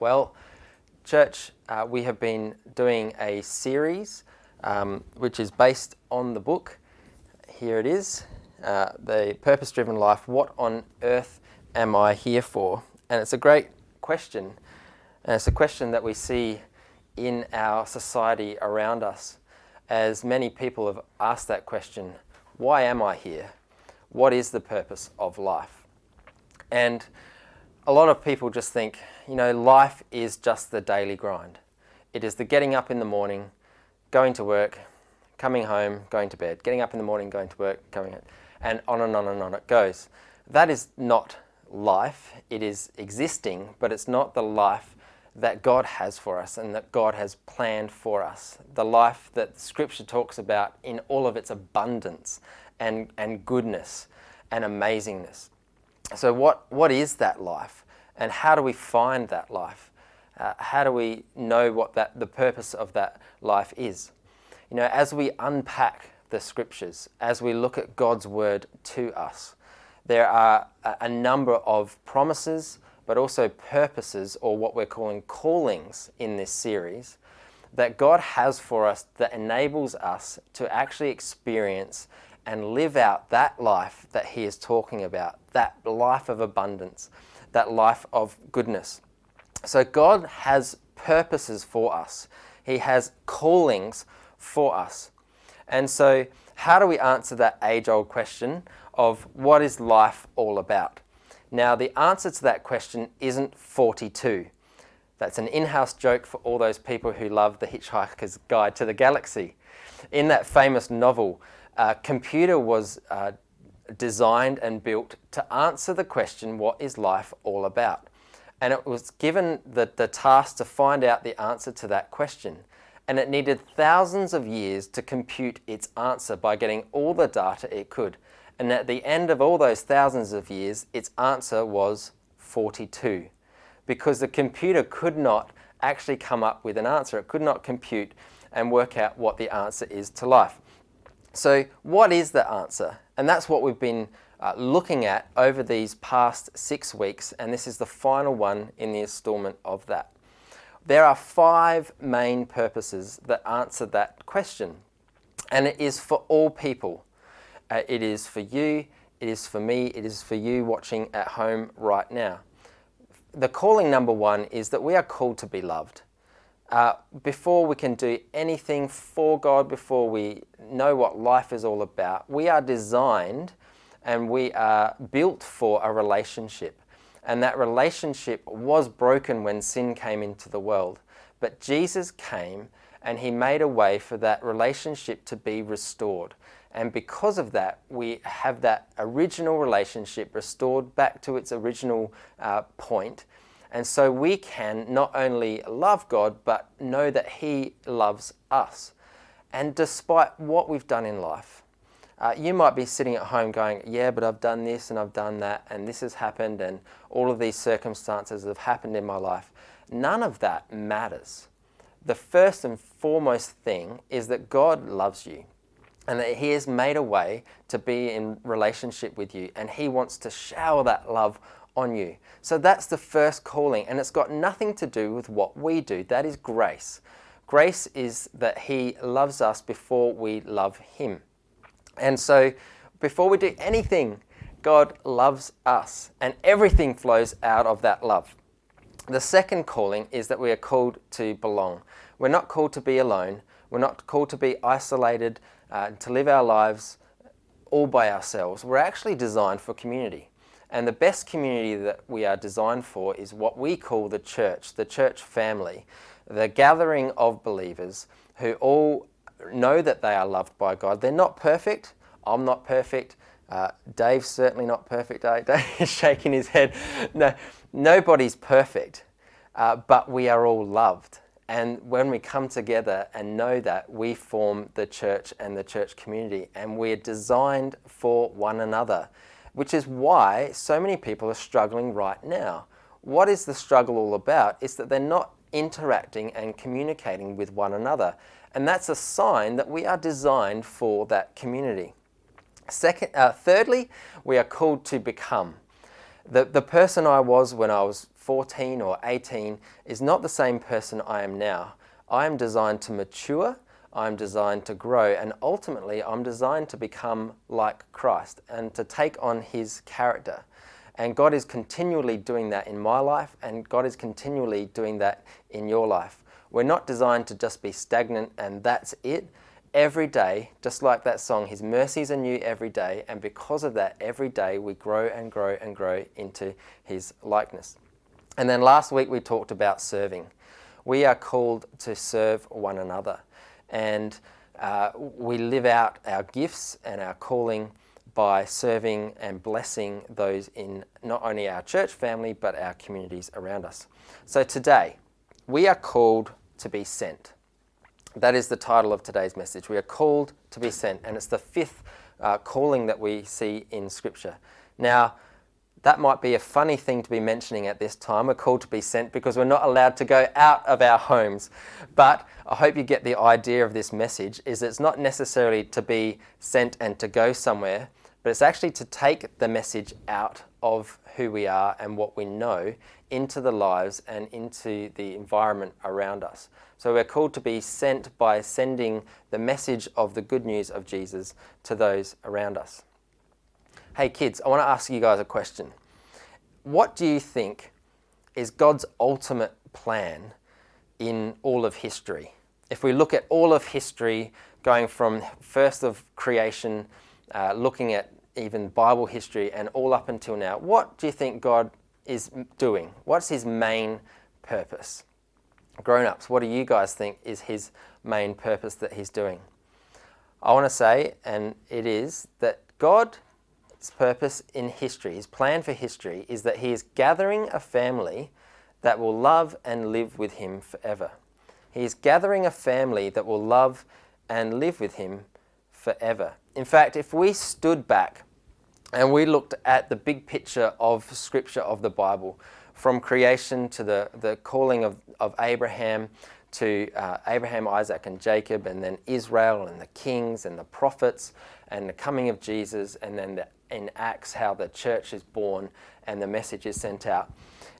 Well, church, uh, we have been doing a series um, which is based on the book. Here it is uh, The Purpose Driven Life What on Earth Am I Here For? And it's a great question. And it's a question that we see in our society around us, as many people have asked that question Why am I here? What is the purpose of life? And a lot of people just think, you know, life is just the daily grind. It is the getting up in the morning, going to work, coming home, going to bed, getting up in the morning, going to work, coming, and on and on and on it goes. That is not life. It is existing, but it's not the life that God has for us and that God has planned for us. The life that Scripture talks about in all of its abundance and, and goodness and amazingness. So, what, what is that life? And how do we find that life? Uh, how do we know what that, the purpose of that life is? You know, as we unpack the scriptures, as we look at God's word to us, there are a, a number of promises, but also purposes, or what we're calling callings in this series, that God has for us that enables us to actually experience and live out that life that He is talking about, that life of abundance, that life of goodness. So, God has purposes for us, He has callings for us. And so, how do we answer that age old question of what is life all about? Now, the answer to that question isn't 42. That's an in house joke for all those people who love The Hitchhiker's Guide to the Galaxy. In that famous novel, uh, computer was uh, designed and built to answer the question, what is life all about? And it was given the, the task to find out the answer to that question. And it needed thousands of years to compute its answer by getting all the data it could. And at the end of all those thousands of years, its answer was 42. Because the computer could not actually come up with an answer. It could not compute and work out what the answer is to life. So, what is the answer? And that's what we've been uh, looking at over these past six weeks, and this is the final one in the installment of that. There are five main purposes that answer that question, and it is for all people. Uh, it is for you, it is for me, it is for you watching at home right now. The calling number one is that we are called to be loved. Uh, before we can do anything for God, before we know what life is all about, we are designed and we are built for a relationship. And that relationship was broken when sin came into the world. But Jesus came and he made a way for that relationship to be restored. And because of that, we have that original relationship restored back to its original uh, point and so we can not only love God, but know that He loves us. And despite what we've done in life, uh, you might be sitting at home going, Yeah, but I've done this and I've done that, and this has happened, and all of these circumstances have happened in my life. None of that matters. The first and foremost thing is that God loves you and that He has made a way to be in relationship with you, and He wants to shower that love on you. So that's the first calling, and it's got nothing to do with what we do. That is grace. Grace is that He loves us before we love Him. And so before we do anything, God loves us, and everything flows out of that love. The second calling is that we are called to belong. We're not called to be alone, we're not called to be isolated, uh, to live our lives all by ourselves. We're actually designed for community. And the best community that we are designed for is what we call the church, the church family, the gathering of believers who all know that they are loved by God. They're not perfect. I'm not perfect. Uh, Dave's certainly not perfect. Dave is shaking his head. No, nobody's perfect, uh, but we are all loved. And when we come together and know that, we form the church and the church community, and we're designed for one another which is why so many people are struggling right now. What is the struggle all about? Is that they're not interacting and communicating with one another. And that's a sign that we are designed for that community. Second, uh, thirdly, we are called to become. The, the person I was when I was 14 or 18 is not the same person I am now. I am designed to mature, I'm designed to grow, and ultimately I'm designed to become like Christ and to take on his character. And God is continually doing that in my life, and God is continually doing that in your life. We're not designed to just be stagnant and that's it. Every day, just like that song, His mercies are new every day, and because of that, every day we grow and grow and grow into His likeness. And then last week we talked about serving. We are called to serve one another, and uh, we live out our gifts and our calling by serving and blessing those in not only our church family but our communities around us. So today, we are called to be sent. That is the title of today's message. We are called to be sent, and it's the fifth uh, calling that we see in Scripture. Now, that might be a funny thing to be mentioning at this time. We're called to be sent because we're not allowed to go out of our homes. But I hope you get the idea of this message is it's not necessarily to be sent and to go somewhere, but it's actually to take the message out of who we are and what we know into the lives and into the environment around us. So we're called to be sent by sending the message of the good news of Jesus to those around us. Hey kids, I want to ask you guys a question. What do you think is God's ultimate plan in all of history? If we look at all of history, going from first of creation, uh, looking at even Bible history and all up until now, what do you think God is doing? What's his main purpose? Grown ups, what do you guys think is his main purpose that he's doing? I want to say, and it is, that Purpose in history, his plan for history, is that he is gathering a family that will love and live with him forever. He is gathering a family that will love and live with him forever. In fact, if we stood back and we looked at the big picture of Scripture of the Bible, from creation to the, the calling of, of Abraham to uh, Abraham, Isaac, and Jacob, and then Israel and the kings and the prophets, and the coming of Jesus, and then the, in Acts, how the church is born and the message is sent out.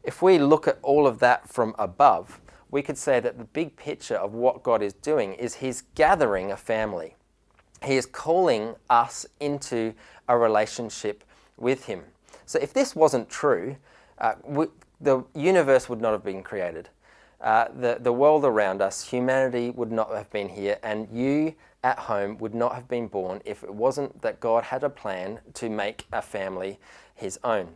If we look at all of that from above, we could say that the big picture of what God is doing is He's gathering a family. He is calling us into a relationship with Him. So, if this wasn't true, uh, we, the universe would not have been created. Uh, the, the world around us, humanity would not have been here, and you at home would not have been born if it wasn't that God had a plan to make a family His own.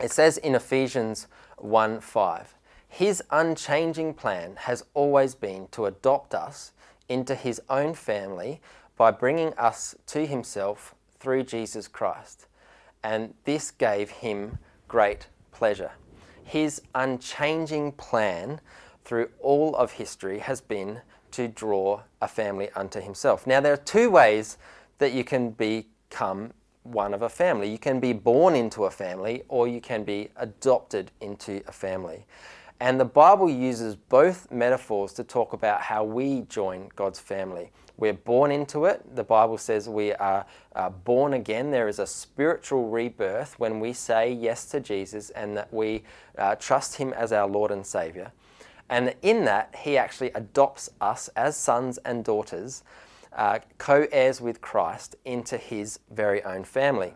It says in Ephesians 1 5, His unchanging plan has always been to adopt us into His own family by bringing us to Himself through Jesus Christ. And this gave him great pleasure. His unchanging plan through all of history has been to draw a family unto himself. Now, there are two ways that you can become one of a family. You can be born into a family or you can be adopted into a family. And the Bible uses both metaphors to talk about how we join God's family. We're born into it. The Bible says we are uh, born again. There is a spiritual rebirth when we say yes to Jesus and that we uh, trust Him as our Lord and Savior. And in that, He actually adopts us as sons and daughters, uh, co heirs with Christ, into His very own family.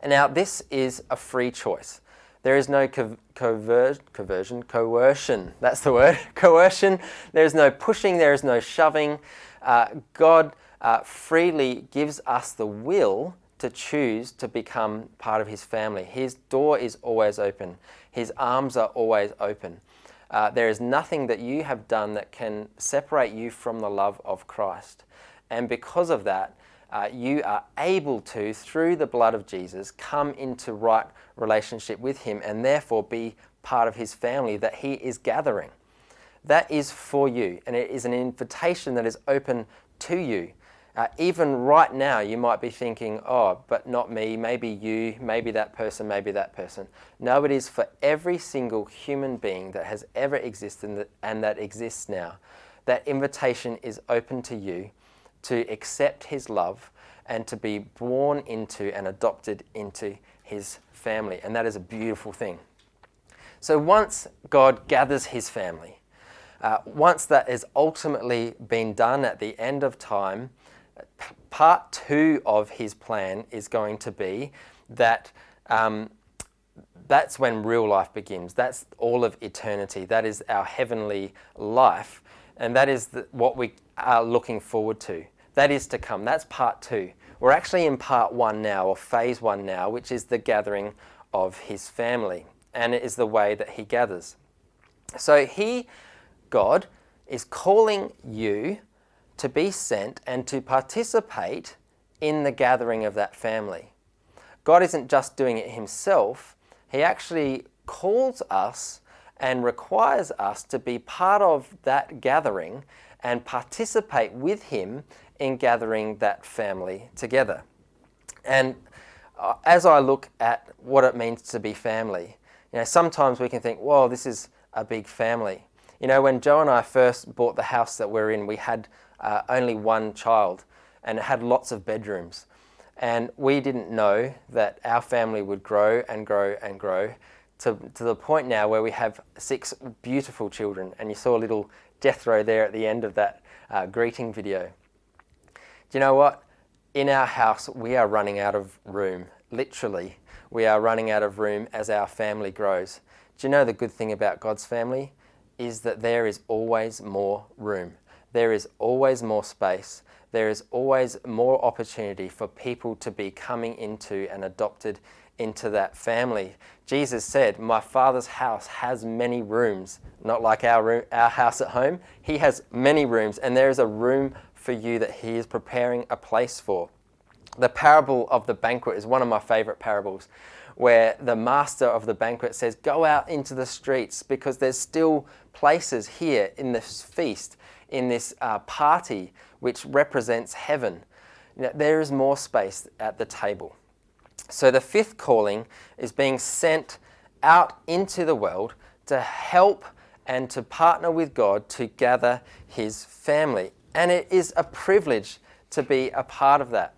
And now, this is a free choice. There is no co- cover- coercion, coercion, that's the word, coercion. There is no pushing, there is no shoving. Uh, God uh, freely gives us the will to choose to become part of His family. His door is always open, His arms are always open. Uh, there is nothing that you have done that can separate you from the love of Christ. And because of that, uh, you are able to, through the blood of Jesus, come into right relationship with Him and therefore be part of His family that He is gathering. That is for you, and it is an invitation that is open to you. Uh, even right now, you might be thinking, oh, but not me, maybe you, maybe that person, maybe that person. No, it is for every single human being that has ever existed and that exists now. That invitation is open to you to accept His love and to be born into and adopted into His family. And that is a beautiful thing. So once God gathers his family, uh, once that has ultimately been done at the end of time, part two of his plan is going to be that um, that's when real life begins. That's all of eternity. That is our heavenly life. And that is the, what we are looking forward to. That is to come. That's part two. We're actually in part one now, or phase one now, which is the gathering of his family. And it is the way that he gathers. So he, God, is calling you to be sent and to participate in the gathering of that family. God isn't just doing it himself, he actually calls us and requires us to be part of that gathering and participate with him in gathering that family together. And uh, as I look at what it means to be family, you know, sometimes we can think, well, this is a big family. You know, when Joe and I first bought the house that we're in, we had uh, only one child and it had lots of bedrooms. And we didn't know that our family would grow and grow and grow to, to the point now where we have six beautiful children. And you saw a little Jethro there at the end of that uh, greeting video. Do you know what? In our house, we are running out of room. Literally, we are running out of room as our family grows. Do you know the good thing about God's family? Is that there is always more room there is always more space. There is always more opportunity for people to be coming into and adopted into that family. Jesus said, My Father's house has many rooms, not like our, room, our house at home. He has many rooms, and there is a room for you that He is preparing a place for. The parable of the banquet is one of my favorite parables, where the master of the banquet says, Go out into the streets because there's still places here in this feast in this uh, party which represents heaven. There is more space at the table. So the fifth calling is being sent out into the world to help and to partner with God to gather his family. And it is a privilege to be a part of that.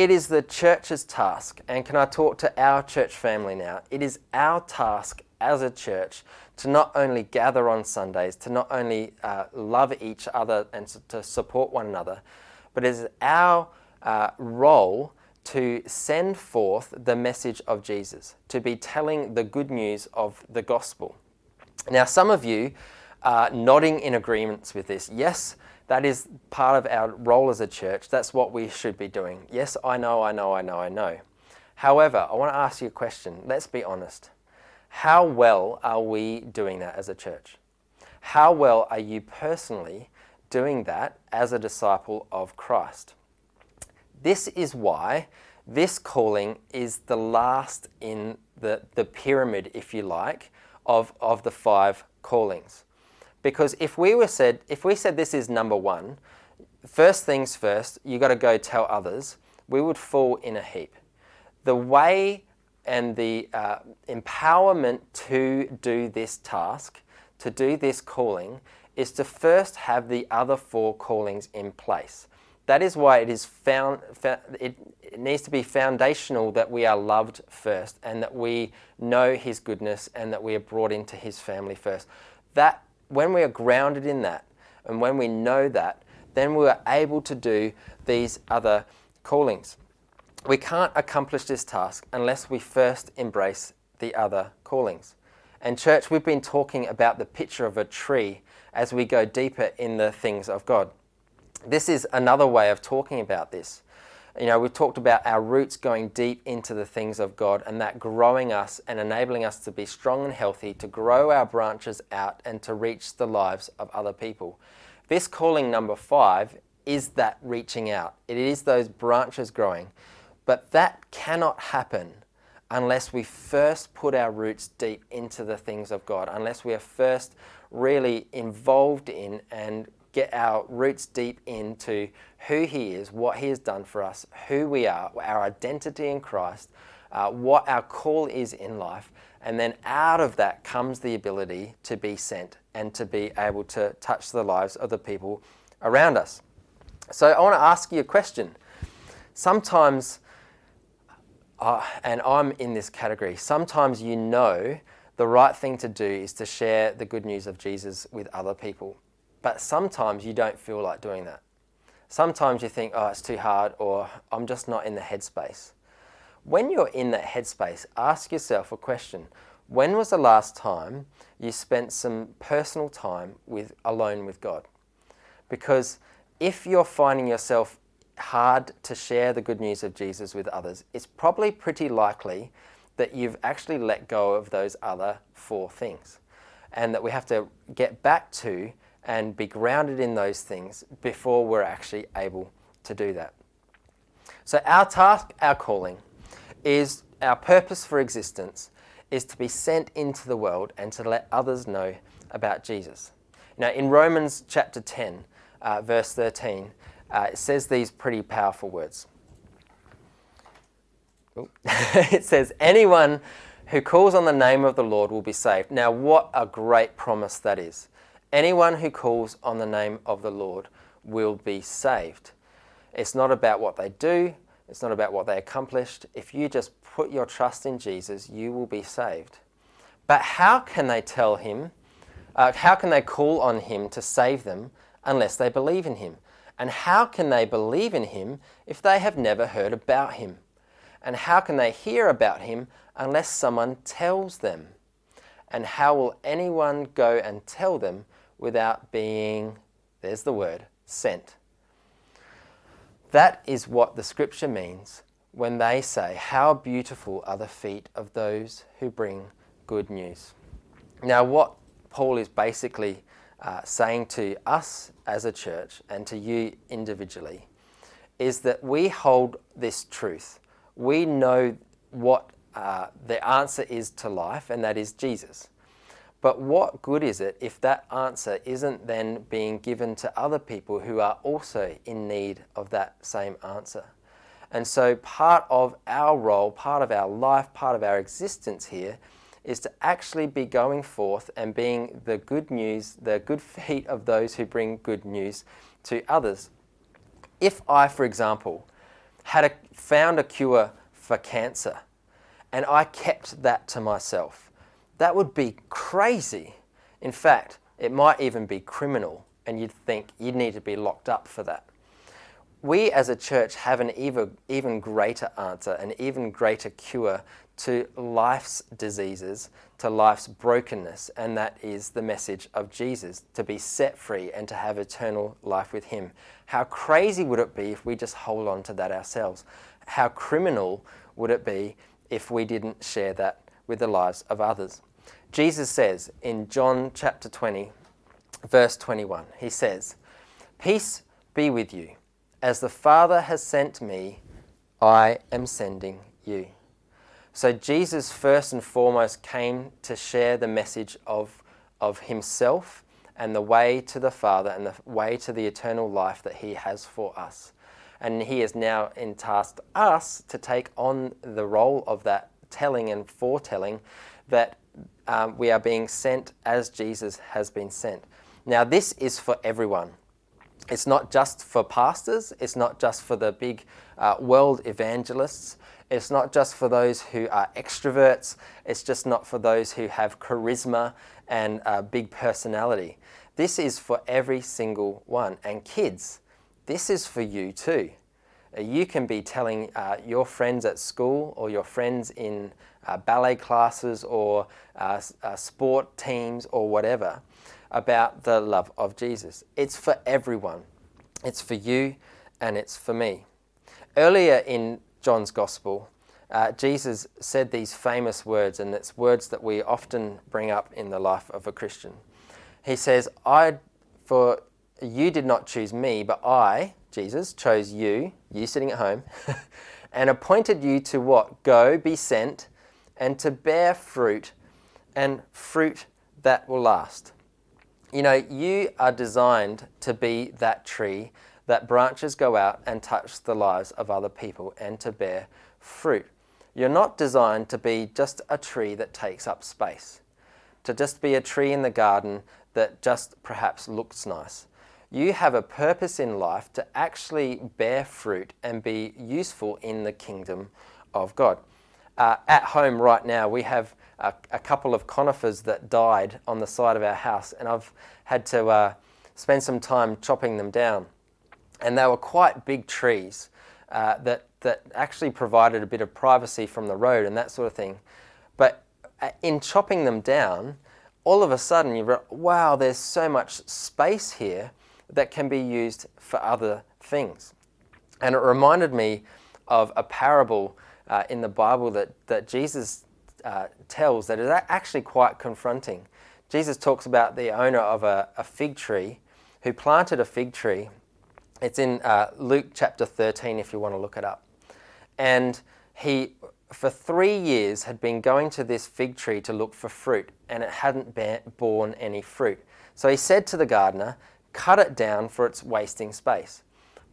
It is the church's task, and can I talk to our church family now? It is our task as a church to not only gather on Sundays, to not only uh, love each other and to support one another, but it is our uh, role to send forth the message of Jesus, to be telling the good news of the gospel. Now, some of you are nodding in agreements with this. Yes, that is part of our role as a church. That's what we should be doing. Yes, I know, I know, I know, I know. However, I want to ask you a question. Let's be honest. How well are we doing that as a church? How well are you personally doing that as a disciple of Christ? This is why this calling is the last in the, the pyramid, if you like, of, of the five callings. Because if we were said, if we said this is number one, first things first, you got to go tell others, we would fall in a heap. The way and the uh, empowerment to do this task, to do this calling, is to first have the other four callings in place. That is why it is found, it, it needs to be foundational that we are loved first and that we know His goodness and that we are brought into His family first. That when we are grounded in that and when we know that, then we are able to do these other callings we can't accomplish this task unless we first embrace the other callings. And, church, we've been talking about the picture of a tree as we go deeper in the things of God. This is another way of talking about this. You know, we've talked about our roots going deep into the things of God and that growing us and enabling us to be strong and healthy, to grow our branches out and to reach the lives of other people. This calling number five is that reaching out, it is those branches growing. But that cannot happen unless we first put our roots deep into the things of God, unless we are first really involved in and get our roots deep into who He is, what He has done for us, who we are, our identity in Christ, uh, what our call is in life. And then out of that comes the ability to be sent and to be able to touch the lives of the people around us. So I want to ask you a question. Sometimes uh, and I'm in this category. Sometimes you know the right thing to do is to share the good news of Jesus with other people. But sometimes you don't feel like doing that. Sometimes you think, oh, it's too hard, or I'm just not in the headspace. When you're in that headspace, ask yourself a question When was the last time you spent some personal time with, alone with God? Because if you're finding yourself hard to share the good news of Jesus with others, it's probably pretty likely that you've actually let go of those other four things. And that we have to get back to and be grounded in those things before we're actually able to do that. So, our task, our calling, is our purpose for existence is to be sent into the world and to let others know about Jesus. Now, in Romans chapter 10, uh, verse 13, uh, it says these pretty powerful words. it says, Anyone who calls on the name of the Lord will be saved. Now, what a great promise that is. Anyone who calls on the name of the Lord will be saved. It's not about what they do, it's not about what they accomplished. If you just put your trust in Jesus, you will be saved. But how can they tell him? Uh, how can they call on him to save them unless they believe in him? And how can they believe in him if they have never heard about him? And how can they hear about him unless someone tells them? And how will anyone go and tell them without being, there's the word, sent? That is what the scripture means when they say, How beautiful are the feet of those who bring good news. Now, what Paul is basically uh, saying to us as a church and to you individually is that we hold this truth. We know what uh, the answer is to life, and that is Jesus. But what good is it if that answer isn't then being given to other people who are also in need of that same answer? And so, part of our role, part of our life, part of our existence here is to actually be going forth and being the good news, the good feet of those who bring good news to others. If I, for example, had a, found a cure for cancer and I kept that to myself, that would be crazy. In fact, it might even be criminal, and you'd think you'd need to be locked up for that. We as a church have an even, even greater answer, an even greater cure to life's diseases, to life's brokenness, and that is the message of Jesus to be set free and to have eternal life with Him. How crazy would it be if we just hold on to that ourselves? How criminal would it be if we didn't share that with the lives of others? Jesus says in John chapter 20, verse 21, He says, Peace be with you. As the Father has sent me, I am sending you. So Jesus, first and foremost, came to share the message of, of Himself and the way to the Father and the way to the eternal life that He has for us. And He has now entasked us to take on the role of that telling and foretelling that um, we are being sent as Jesus has been sent. Now, this is for everyone. It's not just for pastors, it's not just for the big uh, world evangelists, it's not just for those who are extroverts, it's just not for those who have charisma and uh, big personality. This is for every single one. And kids, this is for you too. Uh, you can be telling uh, your friends at school or your friends in uh, ballet classes or uh, uh, sport teams or whatever about the love of Jesus. It's for everyone. It's for you and it's for me. Earlier in John's Gospel, uh, Jesus said these famous words, and it's words that we often bring up in the life of a Christian. He says, I, for you did not choose me, but I, Jesus, chose you, you sitting at home, and appointed you to what? Go, be sent, and to bear fruit, and fruit that will last. You know, you are designed to be that tree that branches go out and touch the lives of other people and to bear fruit. You're not designed to be just a tree that takes up space, to just be a tree in the garden that just perhaps looks nice. You have a purpose in life to actually bear fruit and be useful in the kingdom of God uh, at home right now, we have a, a, couple of conifers that died on the side of our house, and I've had to uh, spend some time chopping them down. And they were quite big trees uh, that, that actually provided a bit of privacy from the road and that sort of thing. But uh, in chopping them down, all of a sudden you are wow, there's so much space here that can be used for other things. And it reminded me of a parable uh, in the Bible that, that Jesus uh, tells that is actually quite confronting. Jesus talks about the owner of a, a fig tree who planted a fig tree. It's in uh, Luke chapter 13 if you want to look it up. And he, for three years, had been going to this fig tree to look for fruit, and it hadn't borne any fruit. So he said to the gardener, Cut it down for its wasting space.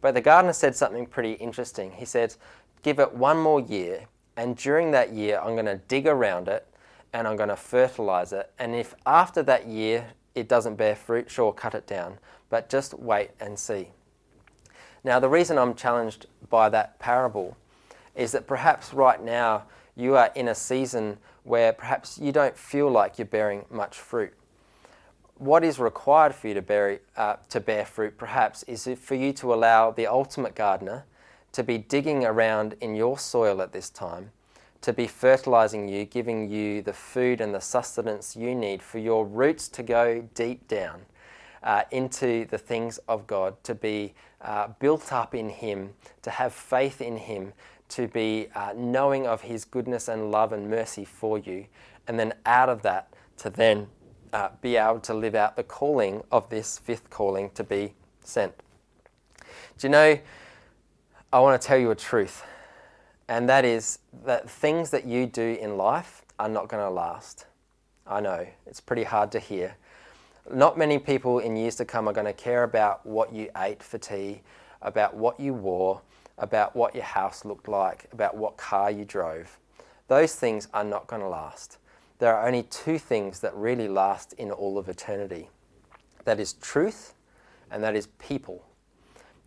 But the gardener said something pretty interesting. He said, Give it one more year, and during that year, I'm going to dig around it and I'm going to fertilize it. And if after that year it doesn't bear fruit, sure, cut it down. But just wait and see. Now, the reason I'm challenged by that parable is that perhaps right now you are in a season where perhaps you don't feel like you're bearing much fruit. What is required for you to bear, uh, to bear fruit, perhaps, is for you to allow the ultimate gardener to be digging around in your soil at this time, to be fertilizing you, giving you the food and the sustenance you need for your roots to go deep down uh, into the things of God, to be uh, built up in Him, to have faith in Him, to be uh, knowing of His goodness and love and mercy for you, and then out of that to then uh, be able to live out the calling of this fifth calling to be sent. Do you know? I want to tell you a truth, and that is that things that you do in life are not going to last. I know, it's pretty hard to hear. Not many people in years to come are going to care about what you ate for tea, about what you wore, about what your house looked like, about what car you drove. Those things are not going to last. There are only two things that really last in all of eternity that is truth, and that is people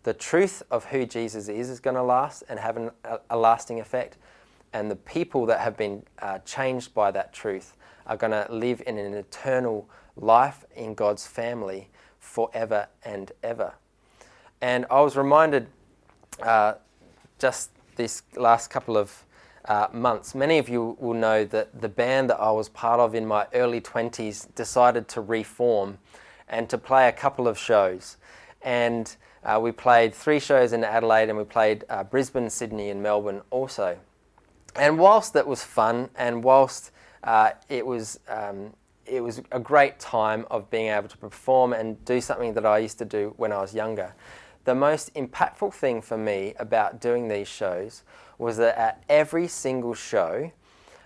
the truth of who Jesus is is going to last and have an, a, lasting effect. And the people that have been uh, changed by that truth are going to live in an eternal life in God's family forever and ever. And I was reminded uh, just this last couple of uh, months, many of you will know that the band that I was part of in my early 20s decided to reform and to play a couple of shows. And uh, we played three shows in Adelaide and we played uh, Brisbane, Sydney, and Melbourne also. And whilst that was fun and whilst uh, it was um, it was a great time of being able to perform and do something that I used to do when I was younger. The most impactful thing for me about doing these shows was that at every single show,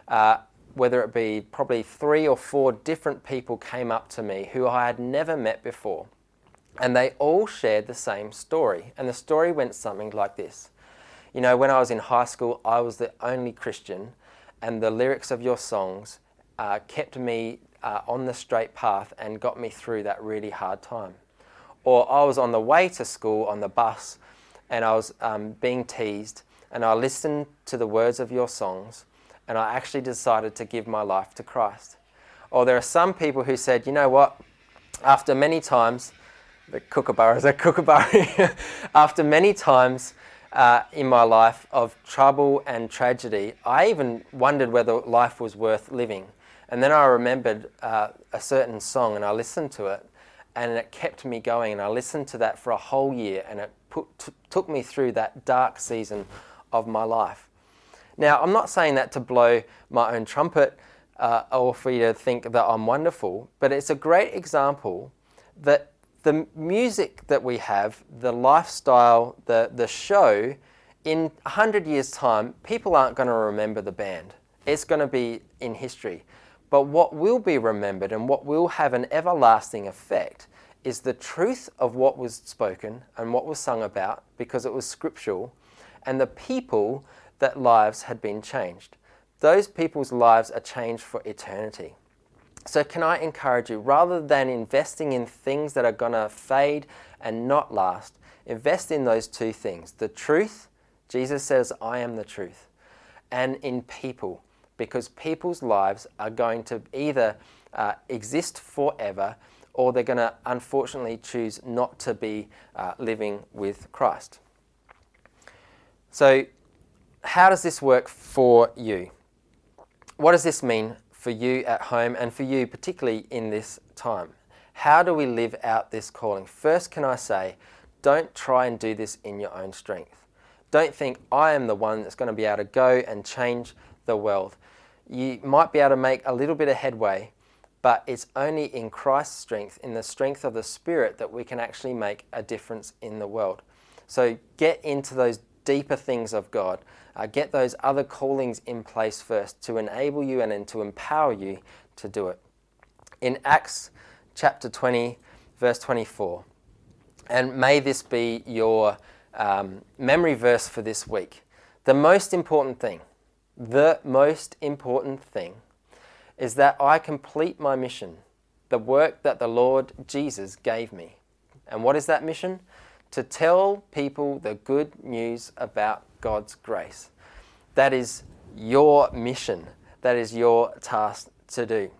uh, whether it be probably three or four different people came up to me who I had never met before and they all shared the same story. And the story went something like this You know, when I was in high school, I was the only Christian, and the lyrics of your songs uh, kept me uh, on the straight path and got me through that really hard time. Or I was on the way to school on the bus and I was um, being teased, and I listened to the words of your songs, and I actually decided to give my life to Christ. Or there are some people who said, you know what, after many times, the kookaburras a kookaburra. After many times uh, in my life of trouble and tragedy, I even wondered whether life was worth living. And then I remembered uh, a certain song and I listened to it and it kept me going. And I listened to that for a whole year and it put, t- took me through that dark season of my life. Now, I'm not saying that to blow my own trumpet uh, or for you to think that I'm wonderful, but it's a great example that the music that we have, the lifestyle, the, the show, in 100 years' time, people aren't going to remember the band. It's going to be in history. But what will be remembered and what will have an everlasting effect is the truth of what was spoken and what was sung about because it was scriptural and the people that lives had been changed. Those people's lives are changed for eternity. So, can I encourage you, rather than investing in things that are going to fade and not last, invest in those two things the truth, Jesus says, I am the truth, and in people. because people's lives are going to either uh, exist forever or they're going to unfortunately choose not to be uh, living with Christ. So, how does this work for you? What does this mean for you at home and for you, particularly in this time? How do we live out this calling? First, can I say, don't try and do this in your own strength. Don't think I am the one that's going to be able to go and change the world. You might be able to make a little bit of headway, but it's only in Christ's strength, in the strength of the Spirit, that we can actually make a difference in the world. So get into those deeper things of God. Uh, get those other callings in place first to enable you and, and to empower you to do it. In Acts chapter 20, verse 24, and may this be your um, memory verse for this week. The most important thing, the most important thing is that I complete my mission, the work that the Lord Jesus gave me. And what is that mission? To tell people the good news about God's grace. That is your mission. That is your task to do.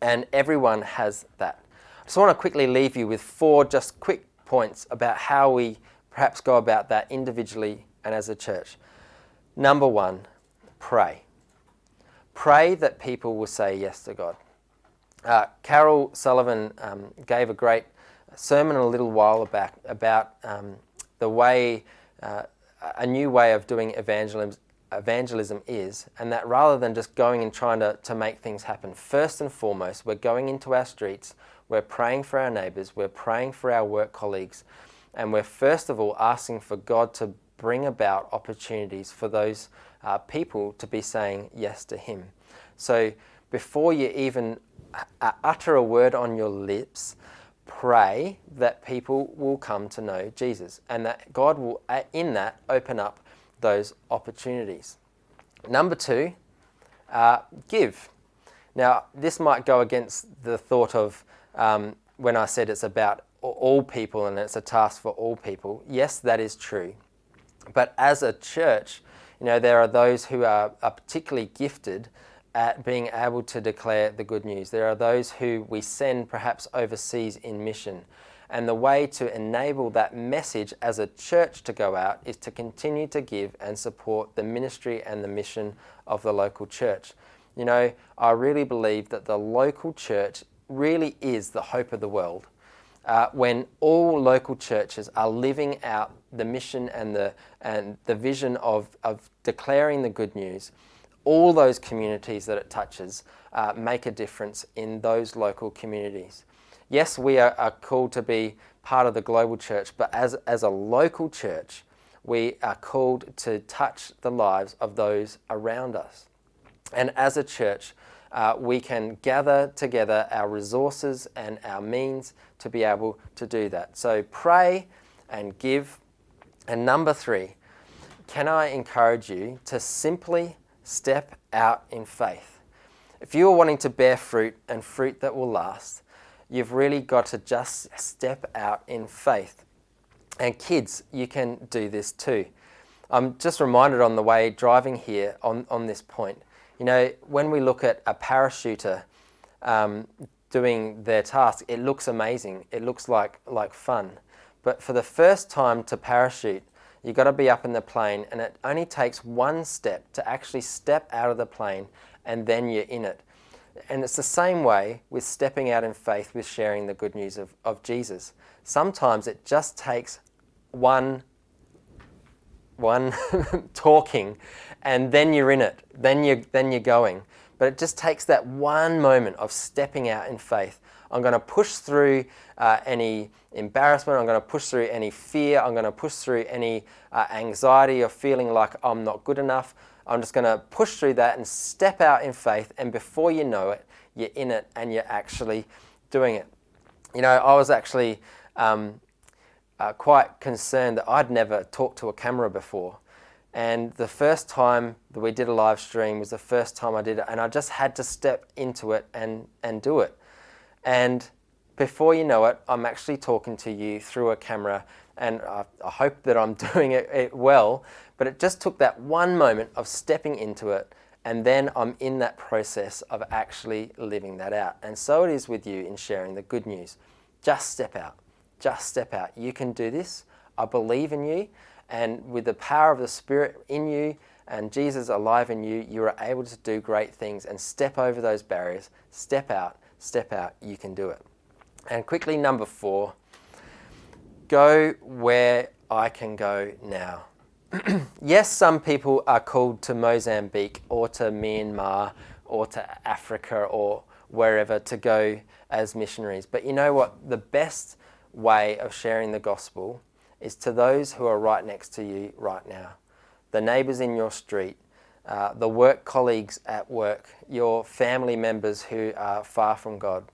And everyone has that. I just want to quickly leave you with four just quick points about how we perhaps go about that individually and as a church. Number one, pray. Pray that people will say yes to God. Uh, Carol Sullivan um, gave a great sermon a little while back about um, the way, uh, a new way of doing evangelism, evangelism is, and that rather than just going and trying to, to make things happen, first and foremost, we're going into our streets, we're praying for our neighbours, we're praying for our work colleagues, and we're first of all asking for God to bring about opportunities for those uh, people to be saying yes to Him. So before you even uh, utter a word on your lips, pray that people will come to know Jesus and that God will, uh, in that, open up those opportunities. Number two, uh, give. Now, this might go against the thought of um, when I said it's about all people and it's a task for all people. Yes, that is true. But as a church, you know, there are those who are, are particularly gifted at being able to declare the good news. There are those who we send perhaps overseas in mission. And the way to enable that message as a church to go out is to continue to give and support the ministry and the mission of the local church. You know, I really believe that the local church really is the hope of the world uh, when all local churches are living out the mission and the, and the vision of, of declaring the good news, all those communities that it touches uh, make a difference in those local communities. Yes, we are, are called to be part of the global church, but as, as a local church, we are called to touch the lives of those around us. And as a church, uh, we can gather together our resources and our means to be able to do that. So pray and give. And number three, can I encourage you to simply step out in faith? If you are wanting to bear fruit and fruit that will last, you've really got to just step out in faith. And kids, you can do this too. I'm just reminded on the way driving here on, on this point you know, when we look at a parachuter um, doing their task, it looks amazing. It looks like, like fun. But for the first time to parachute, you've got to be up in the plane, and it only takes one step to actually step out of the plane, and then you're in it. And it's the same way with stepping out in faith with sharing the good news of, of Jesus. Sometimes it just takes one one talking and then you're in it then you then you're going but it just takes that one moment of stepping out in faith i'm going to push through uh, any embarrassment i'm going to push through any fear i'm going to push through any uh, anxiety or feeling like i'm not good enough i'm just going to push through that and step out in faith and before you know it you're in it and you're actually doing it you know i was actually um, uh, quite concerned that I'd never talked to a camera before. And the first time that we did a live stream was the first time I did it, and I just had to step into it and, and do it. And before you know it, I'm actually talking to you through a camera, and I, I hope that I'm doing it, it well. But it just took that one moment of stepping into it And then I'm in that process of actually living that out. And so it is with you in sharing the good news. Just step out. Just step out. You can do this. I believe in you. And with the power of the Spirit in you and Jesus alive in you, you are able to do great things and step over those barriers. Step out. Step out. You can do it. And quickly, number four go where I can go now. yes, some people are called to Mozambique or to Myanmar or to Africa or wherever to go as missionaries. But you know what? The best way of sharing the gospel is to those who are right next to you right now the neighbours in your street, uh, the work colleagues at work, your family members who are far from God.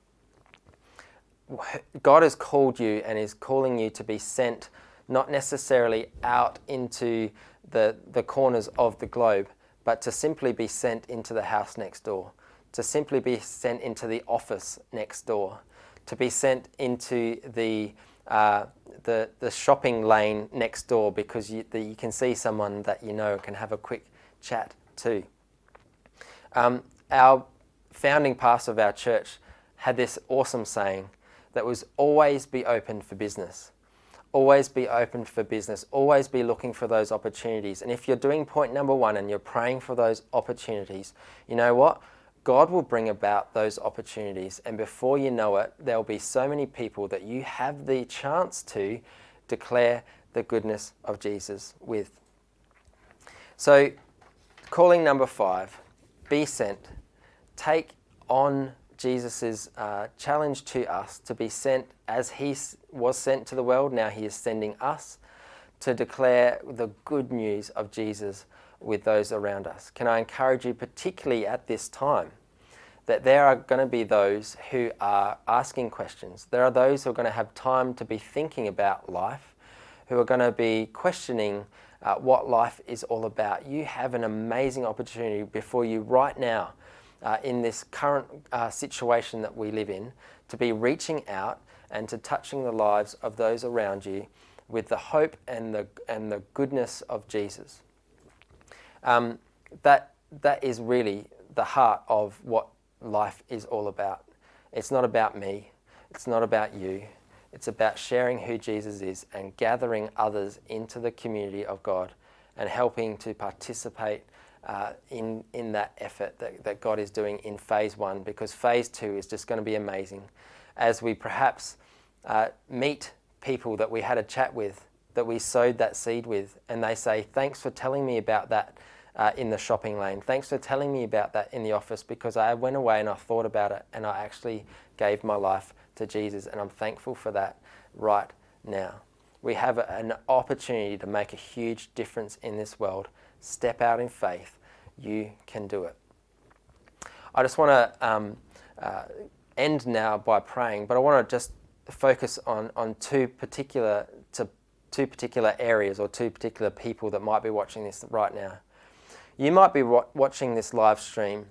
God has called you and is calling you to be sent not necessarily out into the, the corners of the globe, but to simply be sent into the house next door, to simply be sent into the office next door, to be sent into the, uh, the, the shopping lane next door because you, the, you can see someone that you know can have a quick chat to. Um, our founding pastor of our church had this awesome saying that was always be open for business. Always be open for business. Always be looking for those opportunities. And if you're doing point number one and you're praying for those opportunities, you know what? God will bring about those opportunities. And before you know it, there'll be so many people that you have the chance to declare the goodness of Jesus with. So, calling number five be sent. Take on Jesus' uh, challenge to us to be sent as he was sent to the world. Now he is sending us to declare the good news of Jesus with those around us. Can I encourage you, particularly at this time, that there are going to be those who are asking questions. There are those who are going to have time to be thinking about life, who are going to be questioning uh, what life is all about. You have an amazing opportunity before you right now uh, in this current uh, situation that we live in to be reaching out and to touching the lives of those around you with the hope and the, and the goodness of Jesus. Um, that, that is really the heart of what life is all about. It's not about me, it's not about you. It's about sharing who Jesus is and gathering others into the community of God and helping to participate uh, in, in that effort that, that God is doing in phase one, because phase two is just going to be amazing as we perhaps uh, meet people that we had a chat with, that we sowed that seed with, and they say, Thanks for telling me about that uh, in the shopping lane. Thanks for telling me about that in the office because I went away and I thought about it and I actually gave my life to Jesus, and I'm thankful for that right now. We have an opportunity to make a huge difference in this world Step out in faith. You can do it. I just want to um, uh, end now by praying, but I want to just focus on, on two particular to two particular areas or two particular people that might be watching this right now. You might be watching this live stream,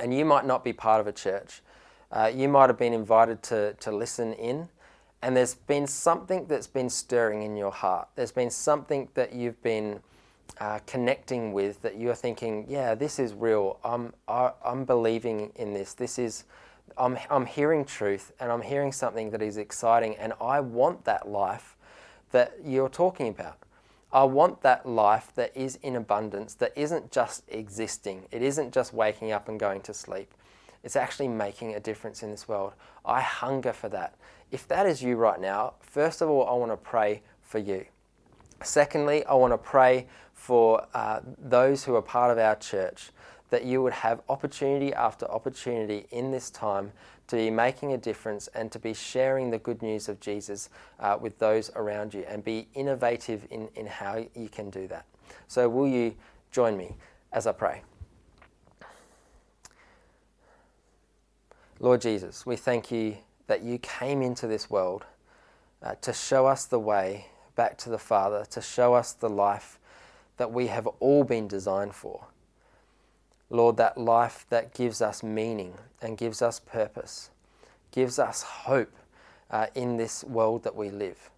and you might not be part of a church. Uh, you might have been invited to, to listen in, and there's been something that's been stirring in your heart. There's been something that you've been uh, connecting with that you're thinking, yeah, this is real. I'm, I'm believing in this. This is, I'm, I'm hearing truth and I'm hearing something that is exciting and I want that life that you're talking about. I want that life that is in abundance, that isn't just existing. It isn't just waking up and going to sleep. It's actually making a difference in this world. I hunger for that. If that is you right now, first of all, I want to pray for you. Secondly, I want to pray for uh, those who are part of our church that you would have opportunity after opportunity in this time to be making a difference and to be sharing the good news of Jesus uh, with those around you and be innovative in, in how you can do that. So, will you join me as I pray? Lord Jesus, we thank you that you came into this world uh, to show us the way back to the Father, to show us the life that we have all been designed for. Lord, that life that gives us meaning and gives us purpose, gives us hope uh, in this world that we live.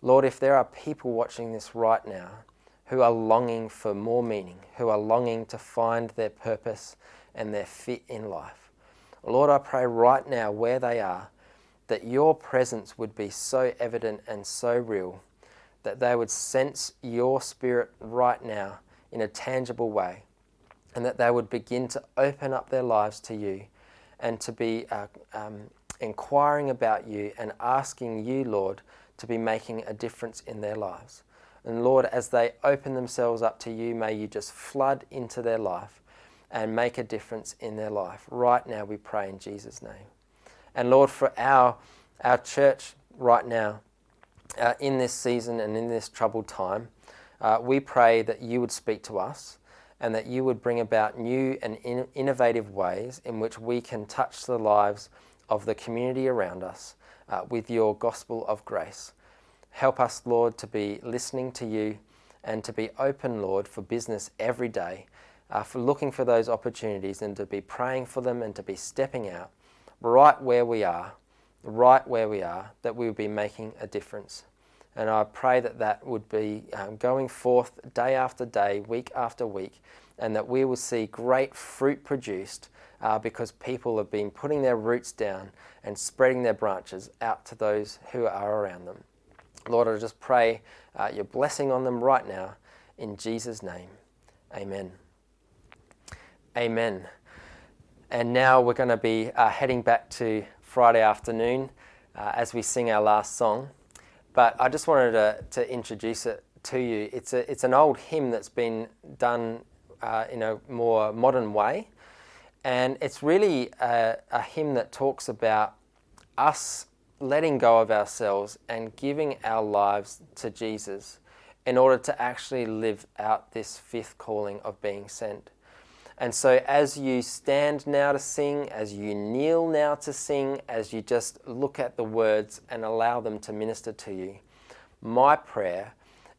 Lord, if there are people watching this right now who are longing for more meaning, who are longing to find their purpose and their fit in life. Lord, I pray right now where they are that your presence would be so evident and so real that they would sense your spirit right now in a tangible way and that they would begin to open up their lives to you and to be uh, um, inquiring about you and asking you, Lord, to be making a difference in their lives. And Lord, as they open themselves up to you, may you just flood into their life and make a difference in their life. Right now, we pray in Jesus' name. And Lord, for our, our church right now, uh, in this season and in this troubled time, uh, we pray that you would speak to us and that you would bring about new and in- innovative ways in which we can touch the lives of the community around us uh, with your gospel of grace. Help us, Lord, to be listening to you and to be open, Lord, for business every day, uh, for looking for those opportunities and to be praying for them and to be stepping out right where we are, right where we are, that we would be making a difference. And I pray that that would be um, going forth day after day, week after week, and that we will see great fruit produced uh, because people have been putting their roots down and spreading their branches out to those who are around them. Lord, I just pray uh, your blessing on them right now in Jesus' name. Amen. Amen. And now we're going to be uh, heading back to Friday afternoon uh, as we sing our last song. But I just wanted to, to introduce it to you. It's, a, it's an old hymn that's been done uh, in a more modern way. And it's really a, a hymn that talks about us letting go of ourselves and giving our lives to Jesus in order to actually live out this fifth calling of being sent. And so, as you stand now to sing, as you kneel now to sing, as you just look at the words and allow them to minister to you, my prayer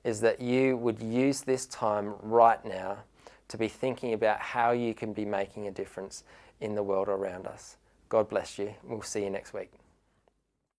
is that you would use this time right now to be thinking about how you can be making a difference in the world around us. God bless you. We'll see you next week.